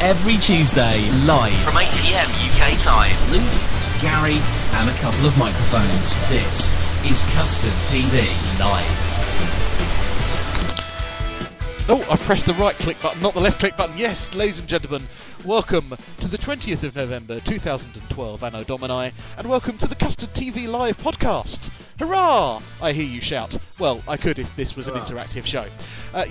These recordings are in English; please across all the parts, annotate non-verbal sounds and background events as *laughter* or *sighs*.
Every Tuesday, live From 8 pm UK time. Luke, Gary, and a couple of microphones. This is Custard TV Live. Oh, I pressed the right click button, not the left click button. Yes, ladies and gentlemen, welcome to the 20th of November 2012, Anno Domini, and welcome to the Custard TV Live podcast. Hurrah! I hear you shout. Well, I could if this was an interactive show. Uh,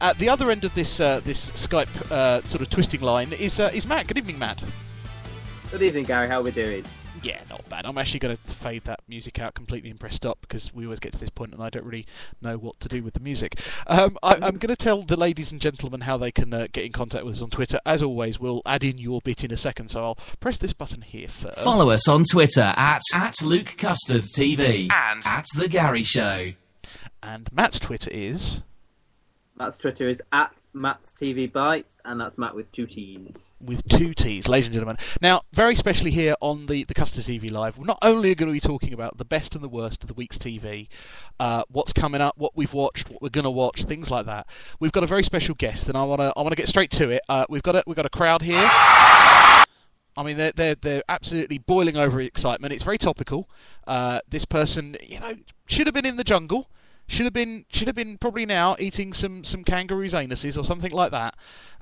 at *laughs* the other end of this uh, this Skype uh, sort of twisting line is uh, is Matt. Good evening, Matt. Good evening, Gary. How are we doing? Yeah, not bad. I'm actually going to fade that music out completely and press stop because we always get to this point and I don't really know what to do with the music. Um, I, I'm going to tell the ladies and gentlemen how they can uh, get in contact with us on Twitter. As always, we'll add in your bit in a second, so I'll press this button here first. Follow us on Twitter at, at Luke Custard TV And- at The Gary Show. And Matt's Twitter is. Matt's Twitter is at Matt's TV Bites, and that's Matt with two T's. with two T's, ladies and gentlemen. Now, very specially here on the, the Custard TV Live, we're not only are going to be talking about the best and the worst of the week's TV, uh, what's coming up, what we've watched, what we're going to watch, things like that. We've got a very special guest, and I want to I want to get straight to it. Uh, we've got a we've got a crowd here. I mean, they're they're they're absolutely boiling over excitement. It's very topical. Uh, this person, you know, should have been in the jungle. Should have been should have been probably now eating some some kangaroos' anuses or something like that.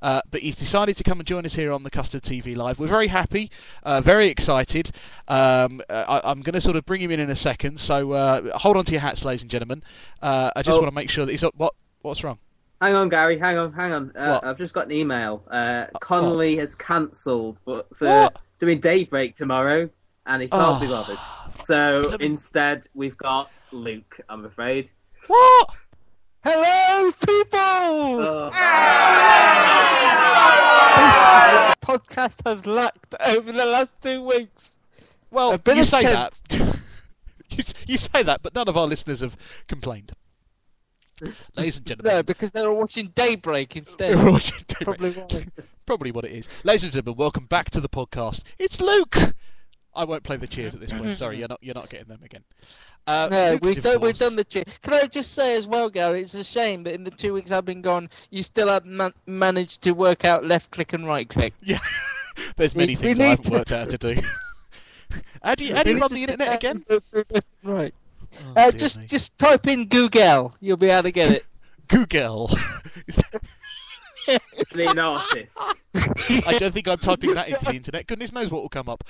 Uh, but he's decided to come and join us here on the Custard TV Live. We're very happy, uh, very excited. Um, I, I'm going to sort of bring him in in a second. So uh, hold on to your hats, ladies and gentlemen. Uh, I just Oh. want to make sure that he's up. What what's wrong? Hang on, Gary. Hang on, hang on. Uh, I've just got an email. Uh, Connolly has cancelled for, for What? doing Daybreak tomorrow, and he can't be Oh. bothered. *sighs* So instead, we've got Luke. I'm afraid. What? Hello, people! Oh. Podcast has lacked over the last two weeks. Well, you say sense. that. *laughs* you, you say that, but none of our listeners have complained. Ladies and gentlemen, No, because they were watching Daybreak instead. We're watching Daybreak. Probably why. *laughs* Probably what it is. Ladies and gentlemen, welcome back to the podcast. It's Luke. I won't play the cheers at this point. *laughs* Sorry, you're not you're not getting them again. Uh, No, we've of done, we've done the cheer. Can I just say as well, Gary, it's a shame that in the two weeks I've been gone, you still haven't ma- managed to work out left click and right click. *laughs* Yeah, there's many We- we things I haven't to- worked out to do. *laughs* how do you how do you run the internet again? and go through left and Right. Oh, Uh, just me. just type in Google. You'll be able to get it. Google. *laughs* Is that- Clean artist. *laughs* I don't think I'm typing that into the *laughs* internet. Goodness knows what will come up.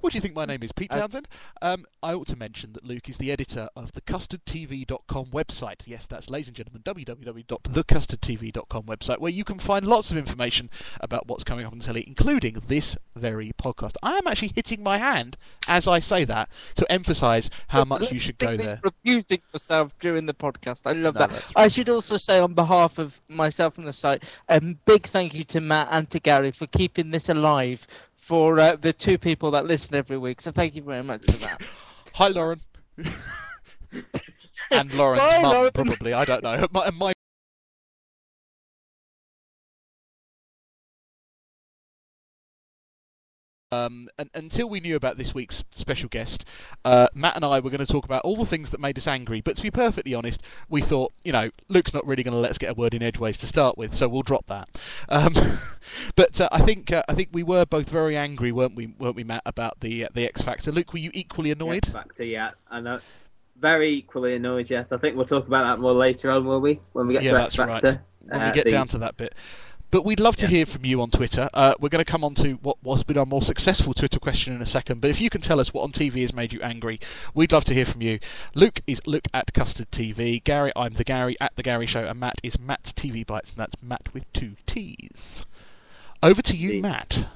What do you think my name is? Pete Uh, Townshend? Um, I ought to mention that Luke is the editor of the custardtv.com website. Yes, that's, ladies and gentlemen, www.thecustardtv.com website, where you can find lots of information about what's coming up on telly, including this very podcast. I am actually hitting my hand as I say that to emphasise how much you should go there. Abusing yourself during the podcast. I love No, that. I should also say on behalf of myself and the site, a big thank you to Matt and to Gary for keeping this alive for uh, the two people that listen every week. So thank you very much for that. Hi, Lauren. *laughs* and Lauren's Bye, mum, Lauren. probably. I don't know. *laughs* My, my Um, and, until we knew about this week's special guest, uh, Matt and I were going to talk about all the things that made us angry. But to be perfectly honest, we thought, you know, Luke's not really going to let us get a word in edgeways to start with, so we'll drop that. Um, *laughs* but uh, I think uh, I think we were both very angry, weren't we, weren't we, Matt, about the uh, the X Factor? Luke, were you equally annoyed? X Factor, yeah. I know. Very equally annoyed, yes. I think we'll talk about that more later on, will we? When we get Yeah, to X Factor. right. when Uh, we get the- down to that bit. But we'd love to hear from you on Twitter. Uh, we're going to come on to what has been our more successful Twitter question in a second. But if you can tell us what on TV has made you angry, we'd love to hear from you. Luke is Luke at Custard TV. Gary, I'm the Gary at the Gary Show, and Matt is Matt TV Bites, and that's Matt with two T's. Over to you, Matt.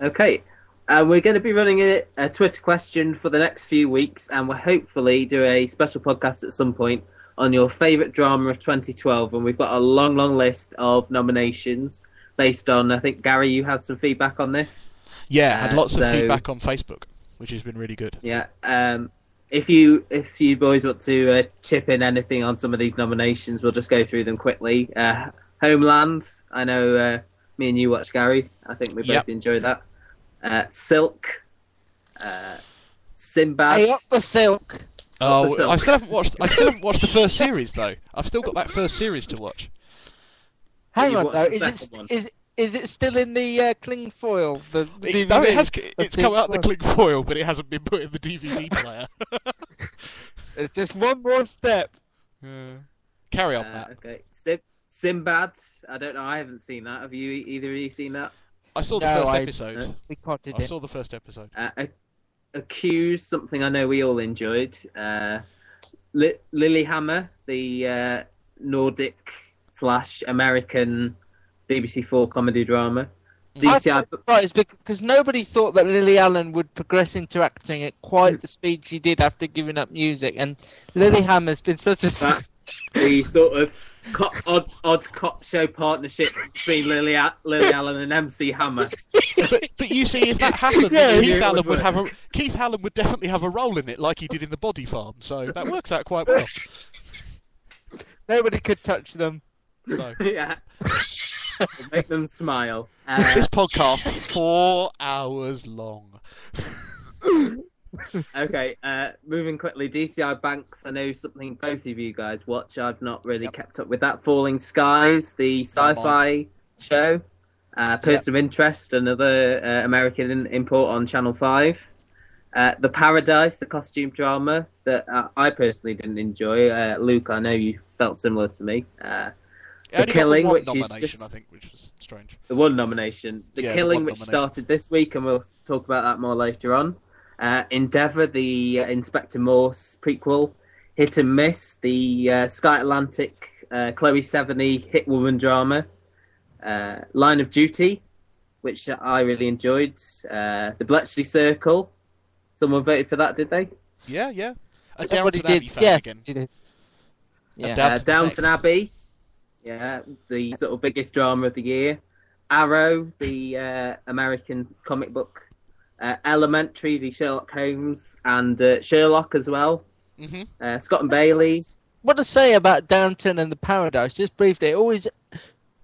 Okay. Uh, we're going to be running a, a Twitter question for the next few weeks, and we'll hopefully do a special podcast at some point on your favourite drama of 2012. And we've got a long, long list of nominations based on, I think, Gary, you had some feedback on this. Yeah, had Uh, lots of feedback on Facebook, which has been really good. Yeah. Um, if you if you boys want to uh, chip in anything on some of these nominations, we'll just go through them quickly. Uh, Homeland, I know uh, me and you watched Gary. I think we both Yep. enjoyed that. Uh, Silk, uh, Sinbad. Hey, up the silk. Oh, I still haven't watched. I still haven't watched the first *laughs* series though. I've still got that first series to watch. Hang you on, though. Is it, second is, is it still in the uh, cling foil? The, the It, no, it has. It's come out the cling foil, but it hasn't been put in the DVD *laughs* player. It's just one more step. Yeah. Carry on, Uh, Matt. okay, Sim- Sinbad. I don't know. I haven't seen that. Have you either of you seen that? I saw the No, first I- episode. We cotted I it. saw the first episode. Uh, A- Accused, something I know we all enjoyed. Uh, Li- Lilyhammer, the uh, Nordic slash American BBC Four comedy drama. DCI, Right, because nobody thought that Lily Allen would progress into acting at quite the speed she did after giving up music, and Lily Hammer's been such a the *laughs* sort of co- odd odd cop show partnership between Lily, A- Lily Allen and MC Hammer. but, but you see, if that *laughs* happened, Yeah, Keith it Allen would would have a *laughs* Keith Allen would definitely have a role in it, like he did in the Body Farm. So that works out quite well. *laughs* nobody could touch them. So, yeah, make them smile. Uh, this podcast four hours long. Okay, uh, moving quickly, DCI Banks. I know something both of you guys watch. I've not really Yep. kept up with that. Falling Skies, the sci-fi show, uh, Person of Interest, another uh, American in- import on Channel Five. Uh, the Paradise, the costume drama that uh, I personally didn't enjoy. Uh, Luke, I know you felt similar to me. Uh, It only got the Killing, which is just- I think, which was strange. the one nomination. The Yeah, Killing, one which started this week, and we'll talk about that more later on. Uh, Endeavour, the uh, Inspector Morse prequel. Hit and Miss, the uh, Sky Atlantic uh, Chloe Sevigny hit woman drama. Uh, Line of Duty, which I really enjoyed. Uh, the Bletchley Circle. Someone voted for that, did they? Yeah, yeah. A Somebody Downton Abbey did. fan Yeah, again. did. Yeah. Down- uh, Downton Downton Next. Abbey. Yeah, the sort of biggest drama of the year. Arrow, the uh, American comic book. Uh, Elementary, the Sherlock Holmes, and uh, Sherlock as well. hmm Uh, Scott and Bailey. what to say about Downton and the Paradise? Just briefly, it always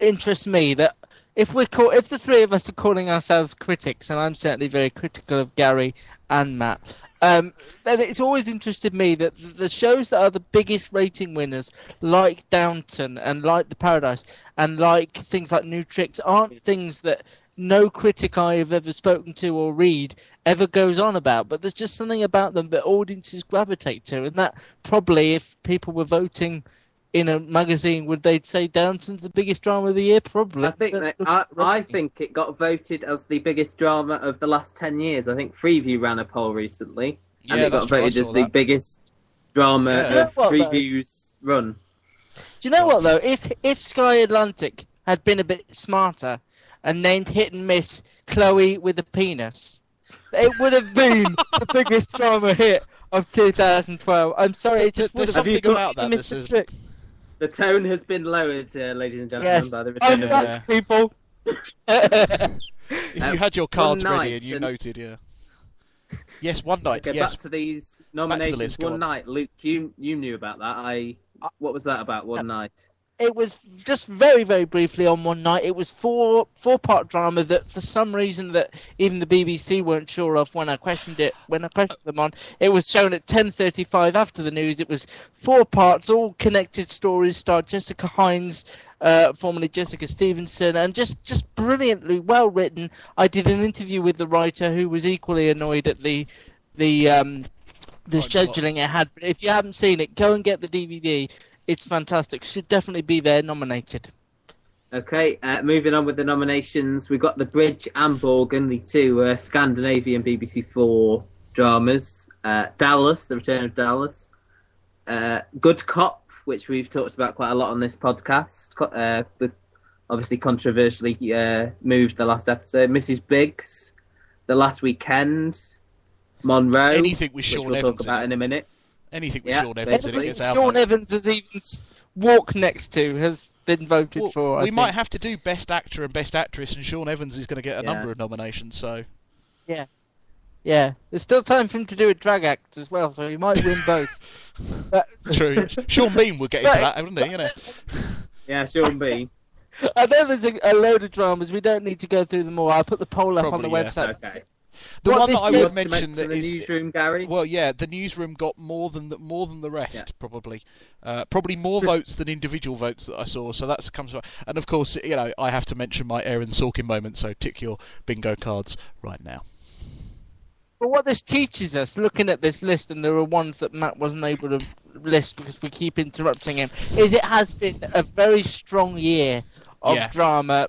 interests me that if we're call, if the three of us are calling ourselves critics, and I'm certainly very critical of Gary and Matt, um, then it's always interested me that the shows that are the biggest rating winners, like Downton and like the Paradise, and like things like New Tricks, aren't things that no critic I have ever spoken to or read ever goes on about, but there's just something about them that audiences gravitate to, and that probably if people were voting in a magazine, would they say Downton's the biggest drama of the year? Probably. I think that, I, I think it got voted as the biggest drama of the last ten years. I think Freeview ran a poll recently, and Yeah, it got voted as saw the that. biggest drama Yeah. Of what, though? Freeview's run. Do you know what though? If if Sky Atlantic had been a bit smarter and named Hit and Miss Chloe with a penis, it would have been *laughs* the biggest drama hit of 2012. I'm sorry, it just would There's have. Have you something got- about that. This the is trick. The tone has been lowered, uh, ladies and gentlemen, Yes, by the I'm return of Yeah. people. if *laughs* Uh, you had your cards ready and you and- noted, yeah. Yes, one night. Okay, yes, back to these the nominations. list, one on. night, Luke, you you knew about that. I what was that about? One night. It was just very very briefly on one night it was four four part drama that for some reason that even the bbc weren't sure of when i questioned it when i questioned them on it was shown at 10.35 after the news it was four parts all connected stories starred jessica hynes uh, formerly Jessica Stevenson, and just, just brilliantly well written. I did an interview with the writer who was equally annoyed at the the um, the scheduling it had. But if you haven't seen it, go and get the DVD. It's fantastic. Should definitely be there, nominated. Okay, uh, moving on with the nominations, we've got The Bridge and Borgen, the two uh, Scandinavian BBC Four dramas. Uh, Dallas, The Return of Dallas. Uh, Good Cop, which we've talked about quite a lot on this podcast. Uh, but obviously, controversially uh, moved the last episode. Mrs. Biggs, The Last Weekend. Monroe, Anything with which Shaun we'll Evans talk about in in a minute. Anything with Yeah, Shaun Evans in it gets our Shaun vote. Evans has even s- walked next to has been voted Well, for. I we might have to do Best Actor and Best Actress, and Shaun Evans is going to get a Yeah. number of nominations. So Yeah. Yeah. There's still time for him to do a drag act as well, so he might win both. But- *laughs* true. Sean Bean would get into that, wouldn't he? You know. *laughs* Yeah, Sean Bean. *laughs* I know there's a, a load of dramas. We don't need to go through them all. I'll put the poll up on the yeah. website. Okay. The What one that I would mention that the is newsroom, Gary. well, yeah, the newsroom got more than the, more than the rest, Yeah. probably, uh, probably more votes than individual votes that I saw. So that's comes, and of course, you know, I have to mention my Aaron Sorkin moment. So tick your bingo cards right now. But what this teaches us, looking at this list, and there are ones that Matt wasn't able to list because we keep interrupting him, is it has been a very strong year of Yeah. drama.